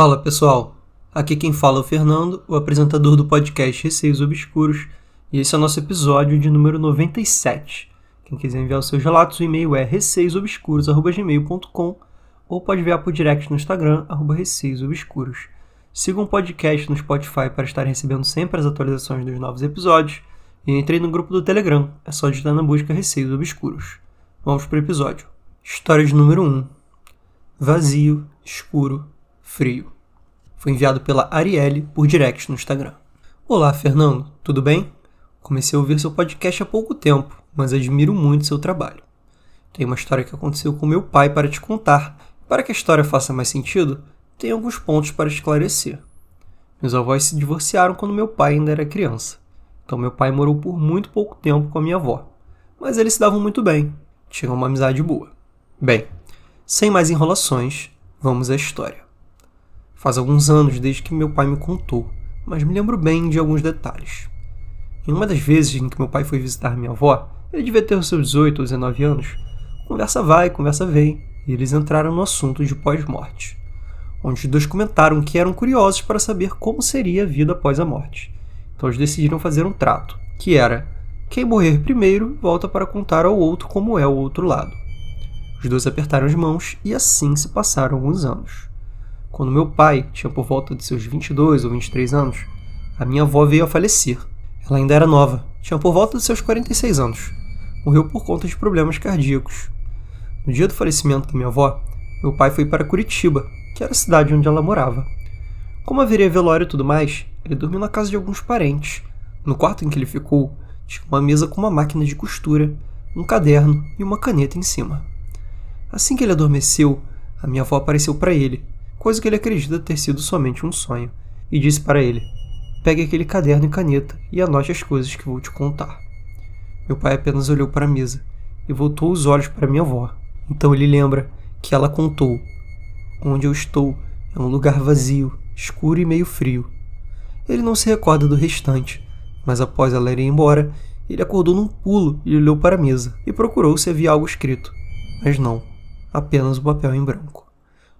Fala pessoal, aqui quem fala é o Fernando, o apresentador do podcast Receios Obscuros, e esse é o nosso episódio de número 97. Quem quiser enviar os seus relatos, o e-mail é receiosobscuros.gmail.com ou pode enviar por direct no Instagram, arroba receiosobscuros. Sigam o podcast no Spotify para estar recebendo sempre as atualizações dos novos episódios e entrei no grupo do Telegram, é só digitar na busca Receios Obscuros. Vamos para o episódio. História de número 1. Vazio, escuro, frio. Foi enviado pela Arielle por direct no Instagram. Olá, Fernando, tudo bem? Comecei a ouvir seu podcast há pouco tempo, mas admiro muito seu trabalho. Tem uma história que aconteceu com meu pai para te contar. Para que a história faça mais sentido, tem alguns pontos para esclarecer. Meus avós se divorciaram quando meu pai ainda era criança. Então meu pai morou por muito pouco tempo com a minha avó. Mas eles se davam muito bem, tinham uma amizade boa. Bem, sem mais enrolações, vamos à história. Faz alguns anos desde que meu pai me contou, mas me lembro bem de alguns detalhes. Em uma das vezes em que meu pai foi visitar minha avó, ele devia ter os seus 18 ou 19 anos, conversa vai, conversa vem, e eles entraram no assunto de pós-morte, onde os dois comentaram que eram curiosos para saber como seria a vida após a morte. Então eles decidiram fazer um trato, que era: quem morrer primeiro volta para contar ao outro como é o outro lado. Os dois apertaram as mãos e assim se passaram alguns anos. Quando meu pai tinha por volta de seus 22 ou 23 anos, a minha avó veio a falecer. Ela ainda era nova, tinha por volta de seus 46 anos. Morreu por conta de problemas cardíacos. No dia do falecimento da minha avó, meu pai foi para Curitiba, que era a cidade onde ela morava. Como haveria velório e tudo mais, ele dormiu na casa de alguns parentes. No quarto em que ele ficou, tinha uma mesa com uma máquina de costura, um caderno e uma caneta em cima. Assim que ele adormeceu, a minha avó apareceu para ele coisa que ele acredita ter sido somente um sonho, e disse para ele: Pegue aquele caderno e caneta e anote as coisas que vou te contar. Meu pai apenas olhou para a mesa e voltou os olhos para minha avó. Então ele lembra que ela contou: Onde eu estou é um lugar vazio, escuro e meio frio. Ele não se recorda do restante, mas após ela ir embora, ele acordou num pulo e olhou para a mesa e procurou se havia algo escrito. Mas não, apenas o papel em branco.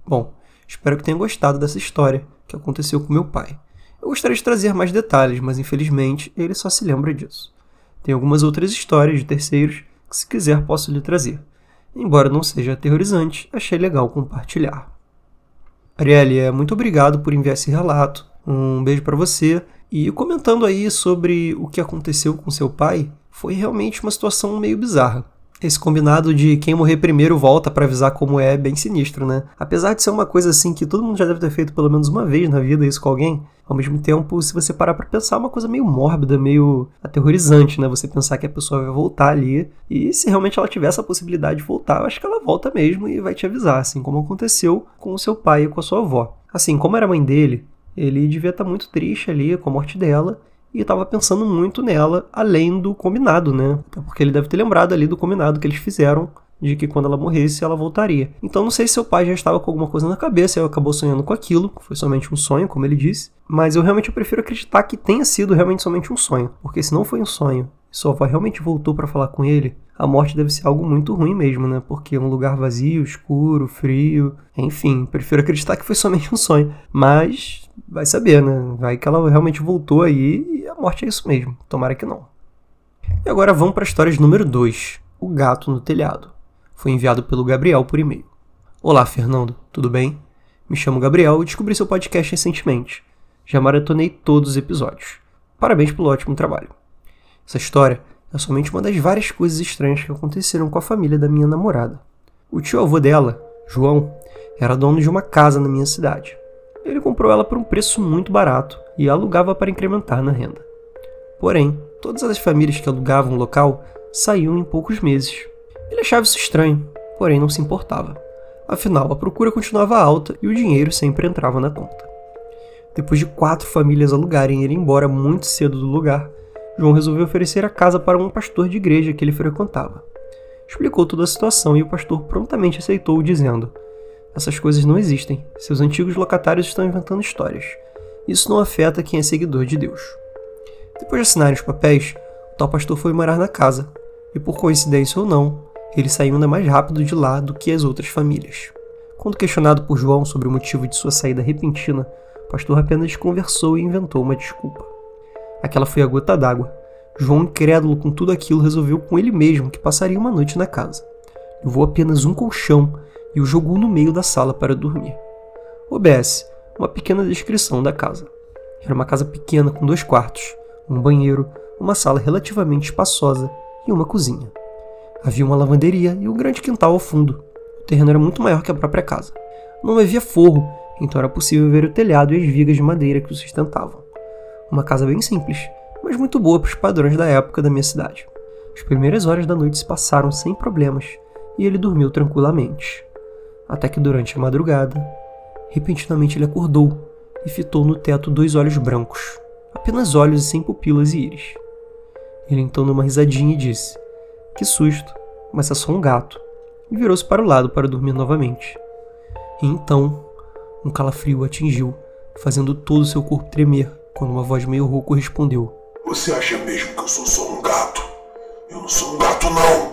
Bom, Espero que tenha gostado dessa história que aconteceu com meu pai. Eu gostaria de trazer mais detalhes, mas infelizmente ele só se lembra disso. Tem algumas outras histórias de terceiros que, se quiser, posso lhe trazer. Embora não seja aterrorizante, achei legal compartilhar. Arielle, é, muito obrigado por enviar esse relato. Um beijo para você. E comentando aí sobre o que aconteceu com seu pai, foi realmente uma situação meio bizarra. Esse combinado de quem morrer primeiro volta para avisar como é, bem sinistro, né? Apesar de ser uma coisa assim que todo mundo já deve ter feito pelo menos uma vez na vida isso com alguém, ao mesmo tempo, se você parar para pensar, é uma coisa meio mórbida, meio aterrorizante, né? Você pensar que a pessoa vai voltar ali e se realmente ela tiver essa possibilidade de voltar, eu acho que ela volta mesmo e vai te avisar, assim como aconteceu com o seu pai e com a sua avó. Assim, como era mãe dele, ele devia estar tá muito triste ali com a morte dela e estava pensando muito nela, além do combinado, né? Porque ele deve ter lembrado ali do combinado que eles fizeram de que quando ela morresse ela voltaria. Então não sei se seu pai já estava com alguma coisa na cabeça e acabou sonhando com aquilo, foi somente um sonho, como ele disse, mas eu realmente prefiro acreditar que tenha sido realmente somente um sonho, porque se não foi um sonho sua avó realmente voltou para falar com ele, a morte deve ser algo muito ruim mesmo, né? Porque é um lugar vazio, escuro, frio, enfim, prefiro acreditar que foi somente um sonho, mas vai saber, né? Vai que ela realmente voltou aí e a morte é isso mesmo. Tomara que não. E agora vamos para a história de número 2, o gato no telhado. Foi enviado pelo Gabriel por e-mail. Olá, Fernando, tudo bem? Me chamo Gabriel e descobri seu podcast recentemente. Já maratonei todos os episódios. Parabéns pelo ótimo trabalho. Essa história é somente uma das várias coisas estranhas que aconteceram com a família da minha namorada. O tio-avô dela, João, era dono de uma casa na minha cidade. Ele comprou ela por um preço muito barato e alugava para incrementar na renda. Porém, todas as famílias que alugavam o local saíam em poucos meses. Ele achava isso estranho, porém não se importava. Afinal, a procura continuava alta e o dinheiro sempre entrava na conta. Depois de quatro famílias alugarem e ir embora muito cedo do lugar, João resolveu oferecer a casa para um pastor de igreja que ele frequentava. Explicou toda a situação e o pastor prontamente aceitou, dizendo: essas coisas não existem. Seus antigos locatários estão inventando histórias. Isso não afeta quem é seguidor de Deus. Depois de assinarem os papéis, o tal pastor foi morar na casa, e por coincidência ou não, ele saiu ainda mais rápido de lá do que as outras famílias. Quando questionado por João sobre o motivo de sua saída repentina, o pastor apenas conversou e inventou uma desculpa. Aquela foi a gota d'água. João, incrédulo com tudo aquilo, resolveu com ele mesmo que passaria uma noite na casa. Levou apenas um colchão e o jogou no meio da sala para dormir. OBS, uma pequena descrição da casa. Era uma casa pequena com dois quartos, um banheiro, uma sala relativamente espaçosa e uma cozinha. Havia uma lavanderia e um grande quintal ao fundo. O terreno era muito maior que a própria casa. Não havia forro, então era possível ver o telhado e as vigas de madeira que o sustentavam. Uma casa bem simples, mas muito boa para os padrões da época da minha cidade. As primeiras horas da noite se passaram sem problemas e ele dormiu tranquilamente. Até que durante a madrugada, repentinamente ele acordou e fitou no teto dois olhos brancos, apenas olhos e sem pupilas e íris. Ele então deu uma risadinha e disse: Que susto, mas é só um gato, e virou-se para o lado para dormir novamente. E então, um calafrio o atingiu, fazendo todo o seu corpo tremer, quando uma voz meio rouco respondeu: Você acha mesmo que eu sou só um gato? Eu não sou um gato, não!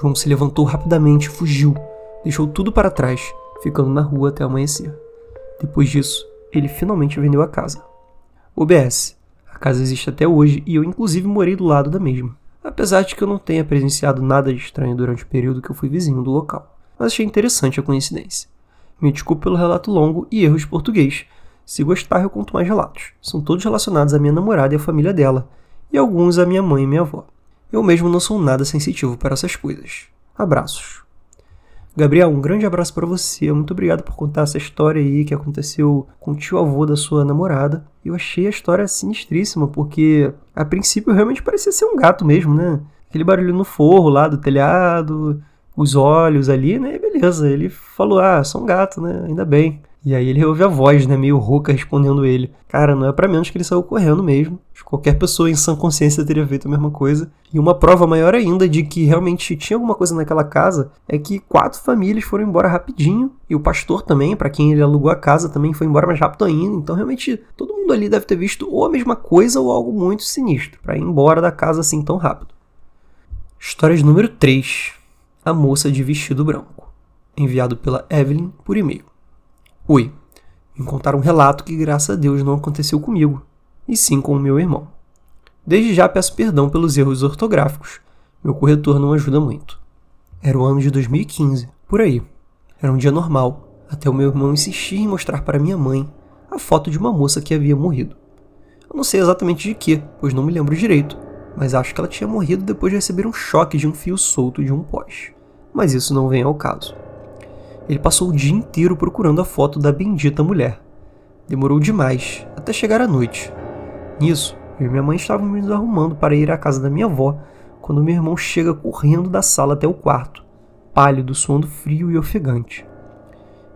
João se levantou rapidamente e fugiu, deixou tudo para trás, ficando na rua até amanhecer. Depois disso, ele finalmente vendeu a casa. OBS. A casa existe até hoje e eu inclusive morei do lado da mesma. Apesar de que eu não tenha presenciado nada de estranho durante o período que eu fui vizinho do local. Mas achei interessante a coincidência. Me desculpe pelo relato longo e erros de português. Se gostar, eu conto mais relatos. São todos relacionados à minha namorada e à família dela, e alguns à minha mãe e minha avó. Eu mesmo não sou nada sensitivo para essas coisas. Abraços. Gabriel, um grande abraço para você. Muito obrigado por contar essa história aí que aconteceu com o tio-avô da sua namorada. Eu achei a história sinistríssima, porque a princípio realmente parecia ser um gato mesmo, né? Aquele barulho no forro lá do telhado, os olhos ali, né? Beleza, ele falou: Ah, sou um gato, né? Ainda bem. E aí ele ouve a voz, né, meio rouca, respondendo ele. Cara, não é para menos que ele saiu correndo mesmo. Qualquer pessoa em sã consciência teria feito a mesma coisa. E uma prova maior ainda de que realmente tinha alguma coisa naquela casa é que quatro famílias foram embora rapidinho. E o pastor também, para quem ele alugou a casa, também foi embora mais rápido ainda. Então realmente todo mundo ali deve ter visto ou a mesma coisa ou algo muito sinistro para ir embora da casa assim tão rápido. História de número 3. A moça de vestido branco. Enviado pela Evelyn por e-mail. Oi. Encontrar um relato que, graças a Deus, não aconteceu comigo, e sim com o meu irmão. Desde já peço perdão pelos erros ortográficos. Meu corretor não ajuda muito. Era o ano de 2015, por aí. Era um dia normal, até o meu irmão insistir em mostrar para minha mãe a foto de uma moça que havia morrido. Eu não sei exatamente de que, pois não me lembro direito, mas acho que ela tinha morrido depois de receber um choque de um fio solto de um poste. Mas isso não vem ao caso. Ele passou o dia inteiro procurando a foto da bendita mulher. Demorou demais, até chegar à noite. Nisso, eu e minha mãe estávamos nos arrumando para ir à casa da minha avó, quando meu irmão chega correndo da sala até o quarto, pálido, suando frio e ofegante.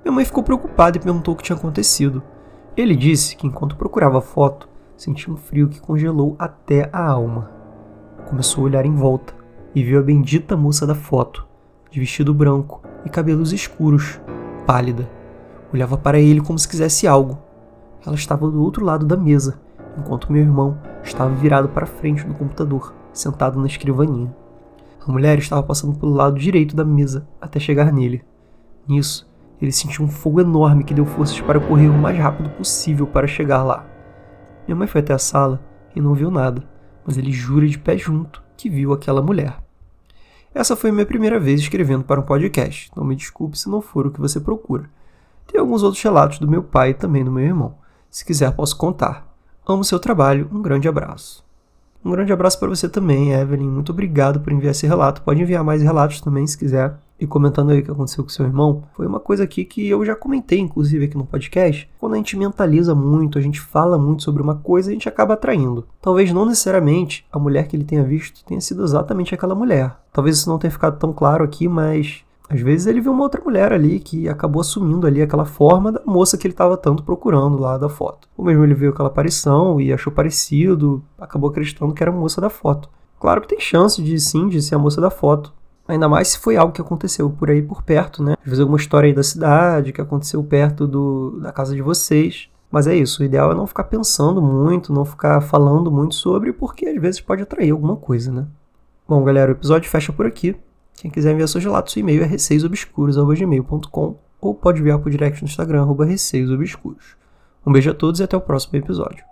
Minha mãe ficou preocupada e perguntou o que tinha acontecido. Ele disse que enquanto procurava a foto, sentiu um frio que congelou até a alma. Começou a olhar em volta e viu a bendita moça da foto, de vestido branco, e cabelos escuros, pálida. Olhava para ele como se quisesse algo. Ela estava do outro lado da mesa, enquanto meu irmão estava virado para frente do computador, sentado na escrivaninha. A mulher estava passando pelo lado direito da mesa até chegar nele. Nisso, ele sentiu um fogo enorme que deu forças para correr o mais rápido possível para chegar lá. Minha mãe foi até a sala e não viu nada, mas ele jura de pé junto que viu aquela mulher. Essa foi a minha primeira vez escrevendo para um podcast, então me desculpe se não for o que você procura. Tem alguns outros relatos do meu pai e também do meu irmão. Se quiser, posso contar. Amo seu trabalho, um grande abraço. Um grande abraço para você também, Evelyn. Muito obrigado por enviar esse relato. Pode enviar mais relatos também se quiser e comentando aí o que aconteceu com seu irmão, foi uma coisa aqui que eu já comentei, inclusive, aqui no podcast. Quando a gente mentaliza muito, a gente fala muito sobre uma coisa, a gente acaba atraindo. Talvez não necessariamente a mulher que ele tenha visto tenha sido exatamente aquela mulher. Talvez isso não tenha ficado tão claro aqui, mas às vezes ele viu uma outra mulher ali que acabou assumindo ali aquela forma da moça que ele estava tanto procurando lá da foto. Ou mesmo ele viu aquela aparição e achou parecido, acabou acreditando que era a moça da foto. Claro que tem chance de sim de ser a moça da foto, Ainda mais se foi algo que aconteceu por aí por perto, né? Às vezes alguma história aí da cidade que aconteceu perto do, da casa de vocês. Mas é isso, o ideal é não ficar pensando muito, não ficar falando muito sobre, porque às vezes pode atrair alguma coisa, né? Bom, galera, o episódio fecha por aqui. Quem quiser enviar seus relatos, o e-mail é receiosobscuros.gmail.com ou pode enviar por direct no Instagram, arroba Receios Obscuros. Um beijo a todos e até o próximo episódio.